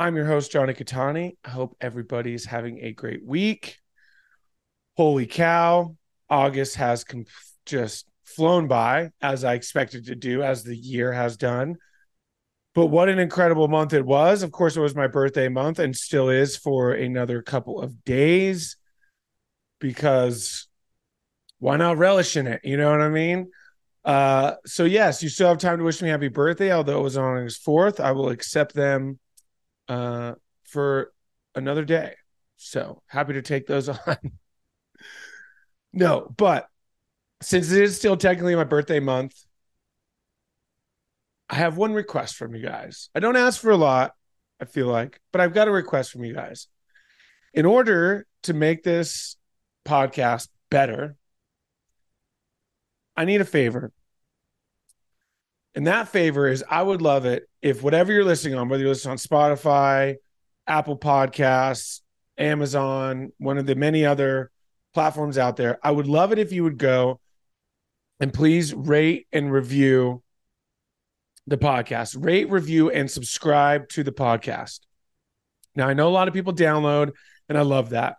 I'm your host, Jonny Cattani. I hope everybody's having a great week. Holy cow, August has com- just flown by as I expected to do, as the year has done. But what an incredible month it was. Of course, it was my birthday month and still is for another couple of days because why not relish in it? You know what I mean? Uh, so yes, you still have time to wish me happy birthday, although it was on August 4th. I will accept them uh, for another day. So happy to take those on. no, but since it is still technically my birthday month, I have one request from you guys. I don't ask for a lot, I feel like, but I've got a request from you guys. In order to make this podcast better, I need a favor. And that favor is I would love it if whatever you're listening on, whether you're listening on Spotify, Apple Podcasts, Amazon, one of the many other platforms out there, I would love it if you would go and please rate and review the podcast. Rate, review, and subscribe to the podcast. Now I know a lot of people download, and I love that.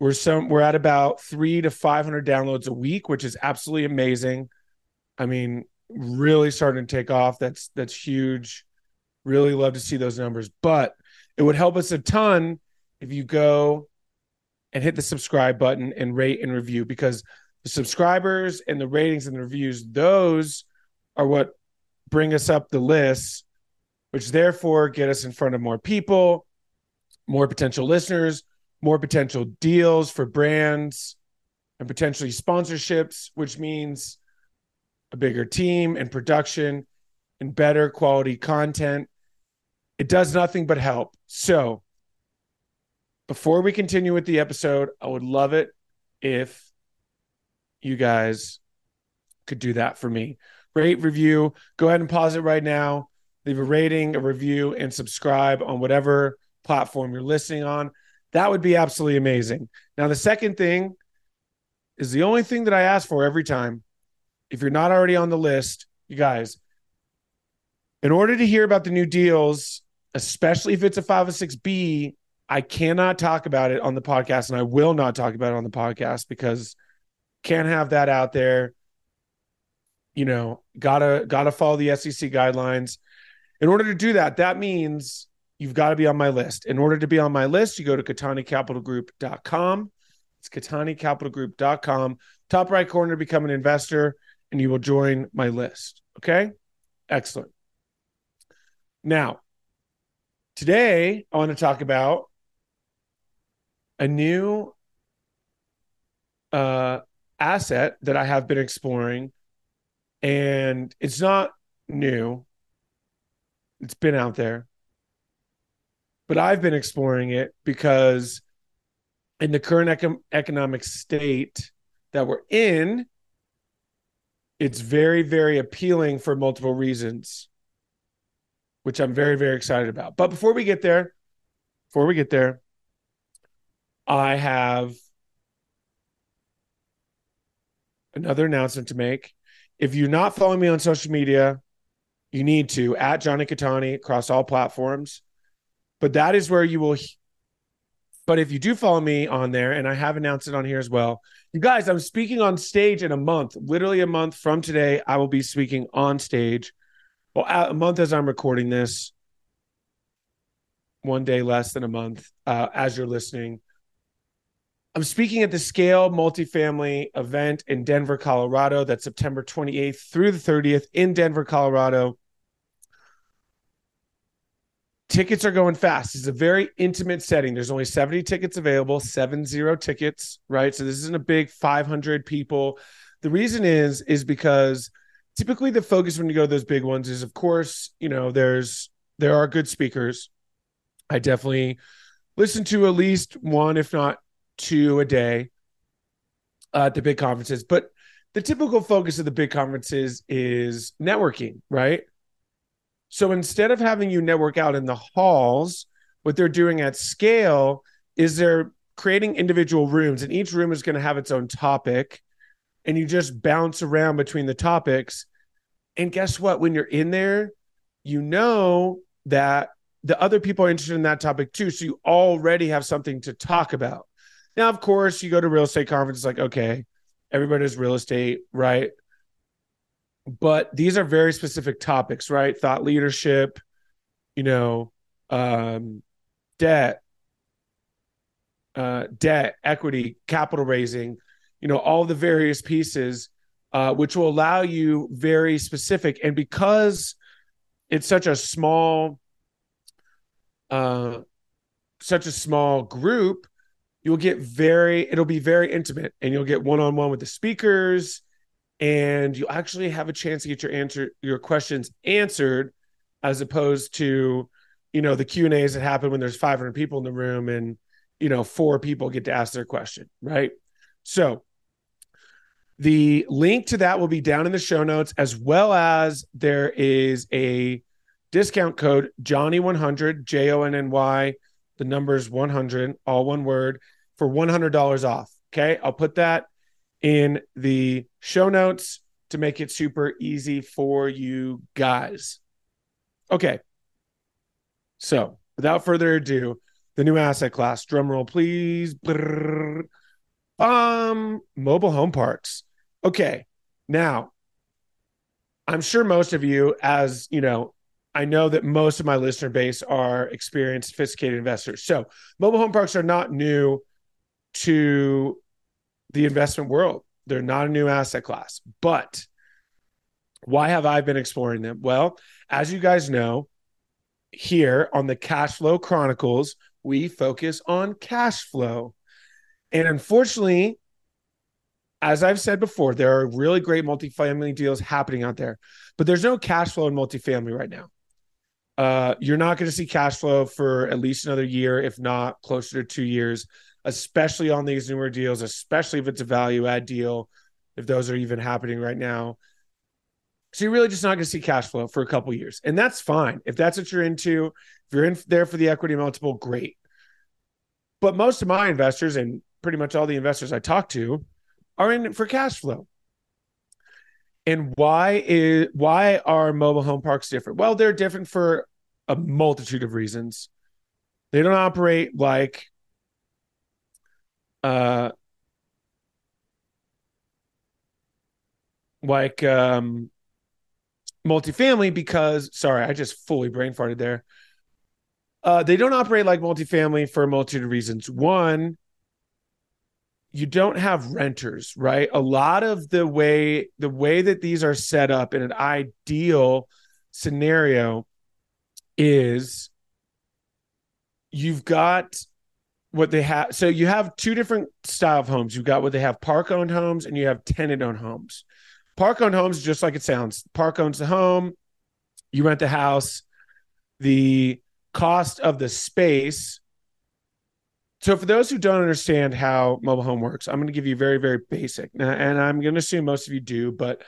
We're some we're at about three to five hundred downloads a week, which is absolutely amazing. I mean, really starting to take off. That's that's huge. Really love to see those numbers. But it would help us a ton if you go and hit the subscribe button and rate and review because the subscribers and the ratings and the reviews, those are what bring us up the list, which therefore get us in front of more people, more potential listeners, more potential deals for brands and potentially sponsorships, which means a bigger team and production and better quality content. It does nothing but help. So, before we continue with the episode, I would love it if you guys could do that for me. Rate, review, go ahead and pause it right now. Leave a rating, a review, and subscribe on whatever platform you're listening on. That would be absolutely amazing. Now, the second thing is the only thing that I ask for every time if you're not already on the list, you guys, in order to hear about the new deals, especially if it's a 506B, I cannot talk about it on the podcast and I will not talk about it on the podcast because can't have that out there. You know, gotta gotta follow the SEC guidelines. In order to do that, that means you've got to be on my list. In order to be on my list, you go to cattanicapitalgroup.com. It's cattanicapitalgroup.com. Top right corner, become an investor and you will join my list. Okay. Excellent. Now, today I want to talk about a new uh, asset that I have been exploring, and it's not new, it's been out there, but I've been exploring it because in the current econ- economic state that we're in, it's very very appealing for multiple reasons which i'm very very excited about. But before we get there before we get there i have another announcement to make. If you're not following me on social media you need to at jonny cattani across all platforms. But that is where you will but if you do follow me on there, and I have announced it on here as well, you guys, I'm speaking on stage in a month, literally a month from today. I will be speaking on stage. Well, a month as I'm recording this, one day less than a month uh, as you're listening. I'm speaking at the Scale Multifamily event in Denver, Colorado. That's September 28th through the 30th in Denver, Colorado tickets are going fast. It's a very intimate setting. There's only 70 tickets available, seven zero tickets, right? So this isn't a big 500 people. The reason is is because typically the focus when you go to those big ones is of course, you know, there's there are good speakers. I definitely listen to at least one, if not two, a day uh, at the big conferences. But the typical focus of the big conferences is networking, right? So instead of having you network out in the halls, what they're doing at scale is they're creating individual rooms, and each room is going to have its own topic. And you just bounce around between the topics. And guess what? When you're in there, you know that the other people are interested in that topic too. So you already have something to talk about. Now, of course, you go to real estate conferences like, okay, everybody does real estate, right? But these are very specific topics, right? Thought leadership, you know, um, debt, uh, debt, equity, capital raising, you know, all the various pieces, uh, which will allow you very specific. And because it's such a small, uh, such a small group, you'll get very, it'll be very intimate, and you'll get one on one with the speakers, and you'll actually have a chance to get your answer, your questions answered, as opposed to, you know, the Q and A's that happen when there's 500 people in the room and you know four people get to ask their question, right? So the link to that will be down in the show notes, as well as there is a discount code jonny100 J O N N Y, the numbers 100, all one word, for $100 off. Okay. I'll put that in the show notes to make it super easy for you guys. Okay. So without further ado, the new asset class, drum roll, please. Um, mobile home parks. Okay. Now, I'm sure most of you, as you know, I know that most of my listener base are experienced, sophisticated investors. So, mobile home parks are not new to the investment world. They're not a new asset class. But why have I been exploring them? Well, as you guys know, here on the Cash Flow Chronicles, we focus on cash flow. And unfortunately, as I've said before, there are really great multifamily deals happening out there, but there's no cash flow in multifamily right now. Uh, you're not going to see cash flow for at least another year, if not closer to two years, especially on these newer deals, especially if it's a value add deal, if those are even happening right now. So you're really just not going to see cash flow for a couple years, and that's fine if that's what you're into. If you're in there for the equity multiple, great. But most of my investors and pretty much all the investors I talk to are in for cash flow. And why is why are mobile home parks different? Well, they're different for a multitude of reasons. They don't operate like uh like um multifamily because sorry, I just fully brain farted there. Uh, they don't operate like multifamily for a multitude of reasons. One, you don't have renters, right? A lot of the way the way that these are set up in an ideal scenario is you've got what they have. So you have two different style of homes. You've got what they have park owned homes and you have tenant owned homes. Park owned homes, just like it sounds. Park owns the home, you rent the house. The cost of the space. So, for those who don't understand how mobile home works, I'm going to give you very, very basic, and I'm going to assume most of you do, but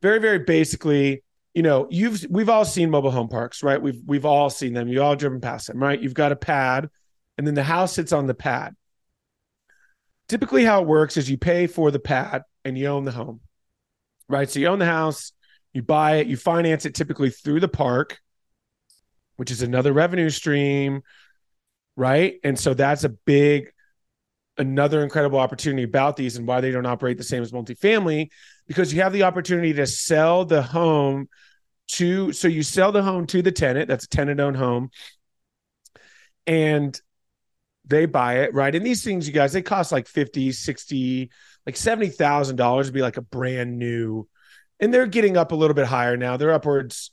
very, very basically, you know, you've we've all seen mobile home parks, right? We've we've all seen them. You all driven past them, right? You've got a pad, and then the house sits on the pad. Typically, how it works is you pay for the pad and you own the home, right? So you own the house, you buy it, you finance it typically through the park, which is another revenue stream, right? And so that's a big, another incredible opportunity about these and why they don't operate the same as multifamily, because you have the opportunity to sell the home to, so you sell the home to the tenant, that's a tenant owned home, and they buy it, right? And these things, you guys, they cost like 50, 60, like $70,000 to be like a brand new, and they're getting up a little bit higher now. They're upwards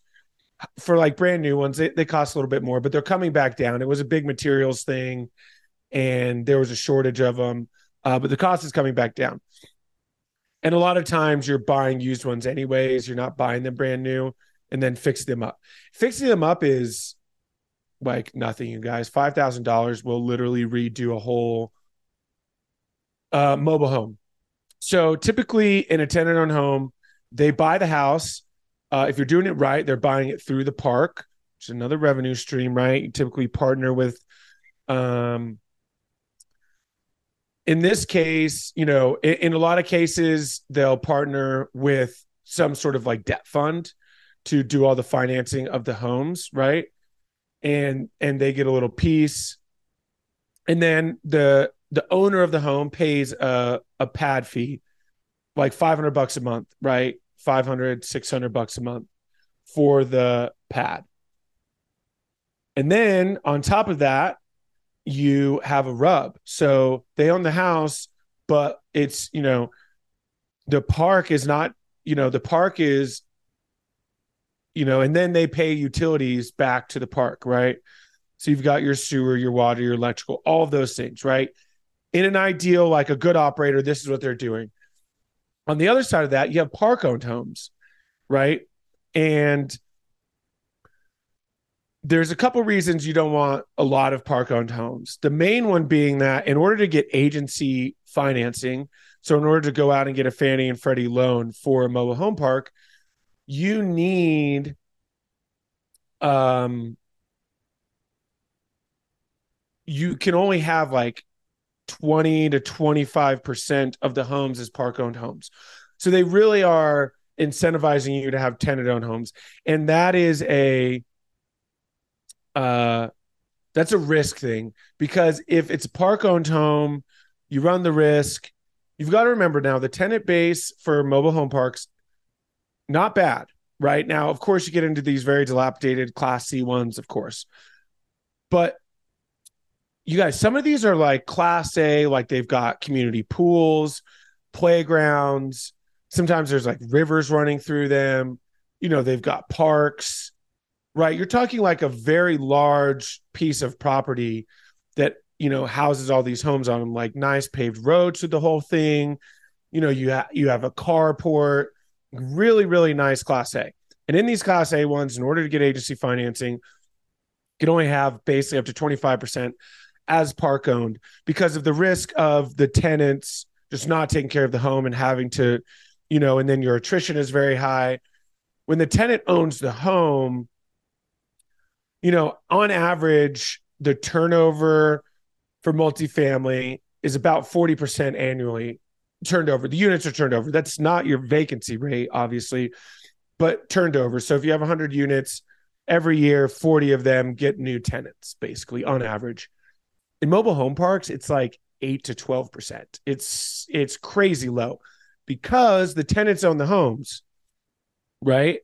for like brand new ones, they, they cost a little bit more, but they're coming back down. It was a big materials thing and there was a shortage of them, uh, but the cost is coming back down. And a lot of times you're buying used ones anyways. You're not buying them brand new and then fixing them up. Fixing them up is like nothing, you guys. Five thousand dollars will literally redo a whole uh, mobile home. So typically in a tenant owned home, they buy the house. Uh, if you're doing it right, they're buying it through the park, which is another revenue stream, right? You typically partner with um in this case, you know, in, in, a lot of cases, they'll partner with some sort of like debt fund to do all the financing of the homes, right? And and they get a little piece. And then the the owner of the home pays a, a pad fee, like 500 bucks a month, right? 500, 600 bucks a month for the pad. And then on top of that, you have a rub. So they own the house, but it's, you know, the park is not, you know, the park is, you know, and then they pay utilities back to the park, right? So you've got your sewer, your water, your electrical, all of those things, right? In an ideal, like a good operator, this is what they're doing. On the other side of that, you have park owned homes, right? And there's a couple reasons you don't want a lot of park owned homes. The main one being that in order to get agency financing, so in order to go out and get a Fannie and Freddie loan for a mobile home park, you need um you can only have like 20 to 25% of the homes as park owned homes. So they really are incentivizing you to have tenant owned homes. And that is a uh, that's a risk thing because if it's a park owned home, you run the risk. You've got to remember now the tenant base for mobile home parks, not bad, right? Now, of course, you get into these very dilapidated class C ones, of course. But you guys, some of these are like class A, like they've got community pools, playgrounds. Sometimes there's like rivers running through them. You know, they've got parks right? You're talking like a very large piece of property that you know houses all these homes on them, like nice paved roads to the whole thing. You know, you have you have a carport, really really nice Class A. And in these Class A ones, in order to get agency financing, you can only have basically up to 25% as park owned because of the risk of the tenants just not taking care of the home and having to, you know, and then your attrition is very high. When the tenant owns the home, you know, on average, the turnover for multifamily is about 40% annually turned over. The units are turned over. That's not your vacancy rate, obviously, but turned over. So if you have 100 units every year, 40 of them get new tenants, basically, on average. In mobile home parks, it's like 8 to 12%. It's it's crazy low because the tenants own the homes, right?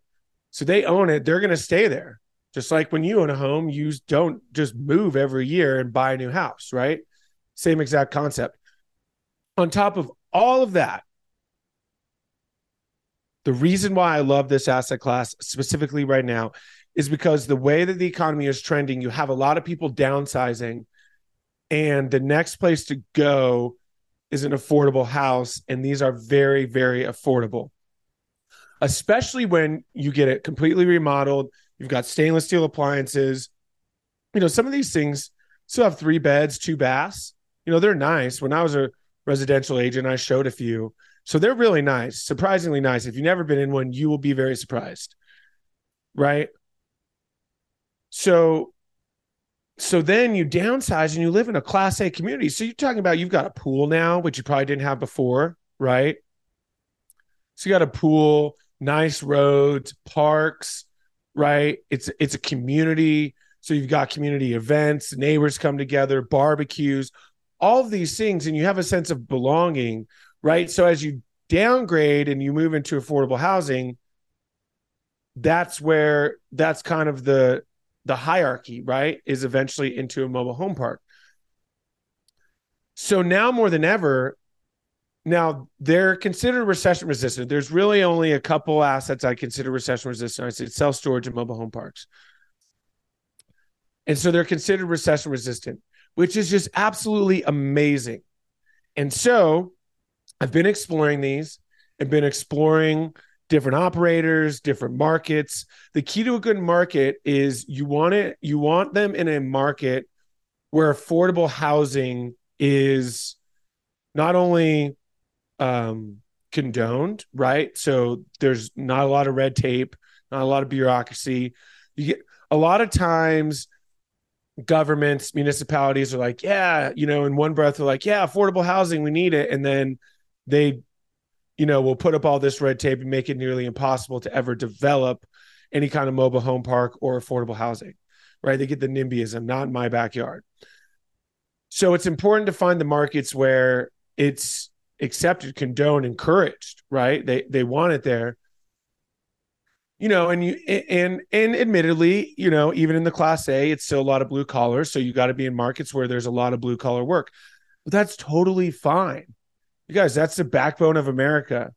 So they own it, they're going to stay there. Just like when you own a home, you don't just move every year and buy a new house, right? Same exact concept. On top of all of that, the reason why I love this asset class specifically right now is because the way that the economy is trending, you have a lot of people downsizing, and the next place to go is an affordable house. And these are very, very affordable, especially when you get it completely remodeled You've got stainless steel appliances. You know, some of these things still have three beds, two baths. You know, they're nice. When I was a residential agent, I showed a few. So they're really nice, surprisingly nice. If you've never been in one, you will be very surprised. Right? So so then you downsize and you live in a class A community. So you're talking about you've got a pool now, which you probably didn't have before, right? So you got a pool, nice roads, parks, right? It's it's a community. So you've got community events, neighbors come together, barbecues, all of these things, and you have a sense of belonging, right? So as you downgrade and you move into affordable housing, that's where that's kind of the the hierarchy, right? Is eventually into a mobile home park. So now more than ever, now they're considered recession resistant. There's really only a couple assets I consider recession resistant. I say self storage and mobile home parks. And so they're considered recession resistant, which is just absolutely amazing. And so I've been exploring these. I've been exploring different operators, different markets. The key to a good market is you want it, you want them in a market where affordable housing is not only um, condoned, right? So there's not a lot of red tape, not a lot of bureaucracy. You get a lot of times governments, municipalities are like, yeah, you know, in one breath, they're like, yeah, affordable housing, we need it. And then they you know, will put up all this red tape and make it nearly impossible to ever develop any kind of mobile home park or affordable housing, right? They get the NIMBYism, not in my backyard. So it's important to find the markets where it's accepted, condoned, encouraged, right? They they want it there. You know, and you and and admittedly, you know, even in the class A, it's still a lot of blue collar. So you got to be in markets where there's a lot of blue collar work. But that's totally fine you guys, that's the backbone of America.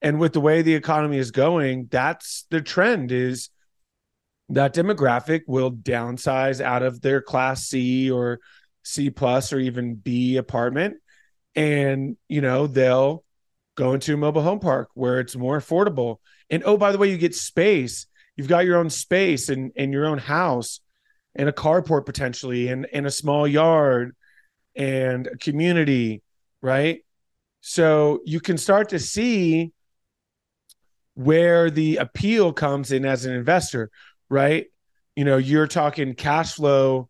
And with the way the economy is going, that's the trend is that demographic will downsize out of their class C or C plus or even B apartment. And, you know, they'll go into a mobile home park where it's more affordable. And oh, by the way, you get space. You've got your own space and, and your own house and a carport potentially and, and a small yard and a community, right? So you can start to see where the appeal comes in as an investor, right? You know, you're talking cash flow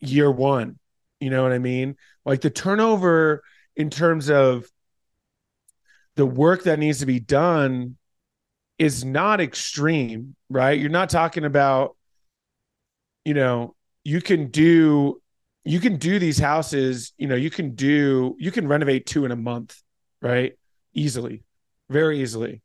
year one. You know what I mean? Like the turnover in terms of the work that needs to be done is not extreme, right? You're not talking about, you know, you can do you can do these houses, you know, you can do, you can renovate two in a month, right? Easily, very easily.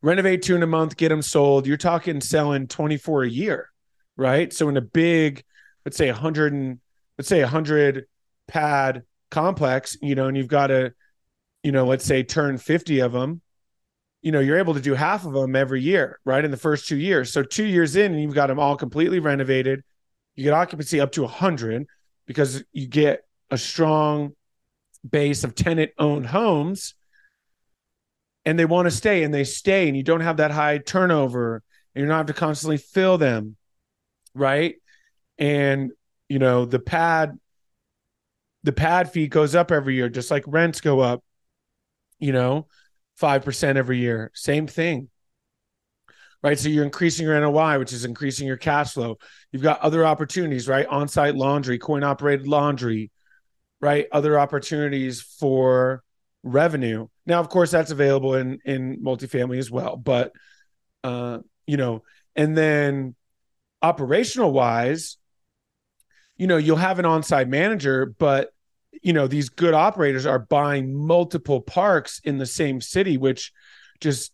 Renovate two in a month, get them sold. You're talking selling 24 a year, right? So in a big, let's say 100 and let's say 100 pad complex, you know, and you've got to, you know, let's say turn 50 of them, you know, you're able to do half of them every year, right? In the first two years. So two years in, and you've got them all completely renovated you get occupancy up to 100 because you get a strong base of tenant owned homes and they want to stay and they stay and you don't have that high turnover and you don't have to constantly fill them right and you know the pad the pad fee goes up every year just like rents go up you know 5% every year same thing right? So you're increasing your NOI, which is increasing your cash flow. You've got other opportunities, right? On-site laundry, coin operated laundry, right? Other opportunities for revenue. Now, of course, that's available in in multifamily as well, but uh, you know, and then operational wise, you know, you'll have an on-site manager, but you know, these good operators are buying multiple parks in the same city, which just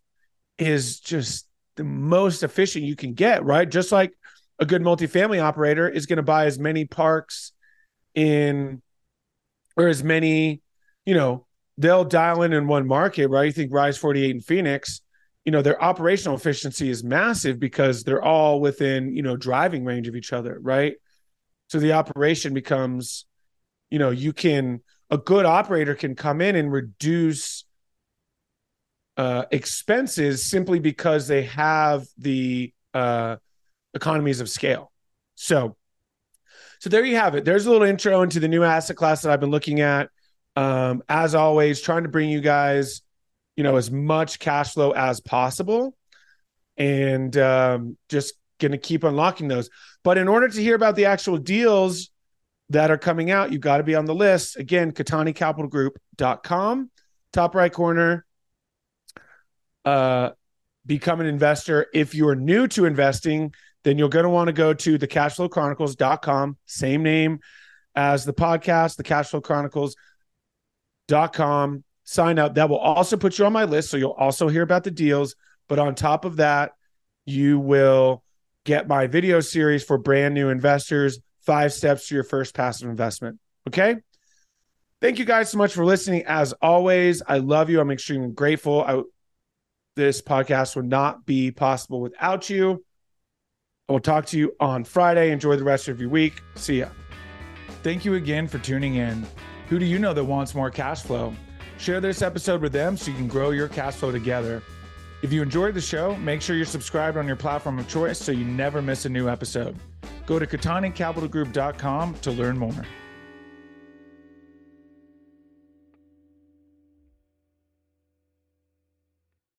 is just the most efficient you can get, right? Just like a good multifamily operator is going to buy as many parks in or as many, you know, they'll dial in in one market, right? You think Rise 48 in Phoenix, you know, their operational efficiency is massive because they're all within, you know, driving range of each other, right? So the operation becomes, you know, you can, a good operator can come in and reduce uh, expenses simply because they have the uh, economies of scale. So, so there you have it. There's a little intro into the new asset class that I've been looking at. Um, as always, trying to bring you guys, you know, as much cash flow as possible, and um, just going to keep unlocking those. But in order to hear about the actual deals that are coming out, you've got to be on the list. Again, CattaniCapitalGroup.com, top right corner uh, become an investor. If you're new to investing, then you're going to want to go to the cashflowchronicles.com, same name as the podcast, the cashflowchronicles.com. Sign up. That will also put you on my list. So you'll also hear about the deals. But on top of that, you will get my video series for brand new investors five steps to your first passive investment. Okay. Thank you guys so much for listening. As always, I love you. I'm extremely grateful. I this podcast would not be possible without you. I will talk to you on Friday. Enjoy the rest of your week. See ya. Thank you again for tuning in. Who do you know that wants more cash flow? Share this episode with them so you can grow your cash flow together. If you enjoyed the show, make sure you're subscribed on your platform of choice so you never miss a new episode. Go to CattaniCapitalGroup.com to learn more.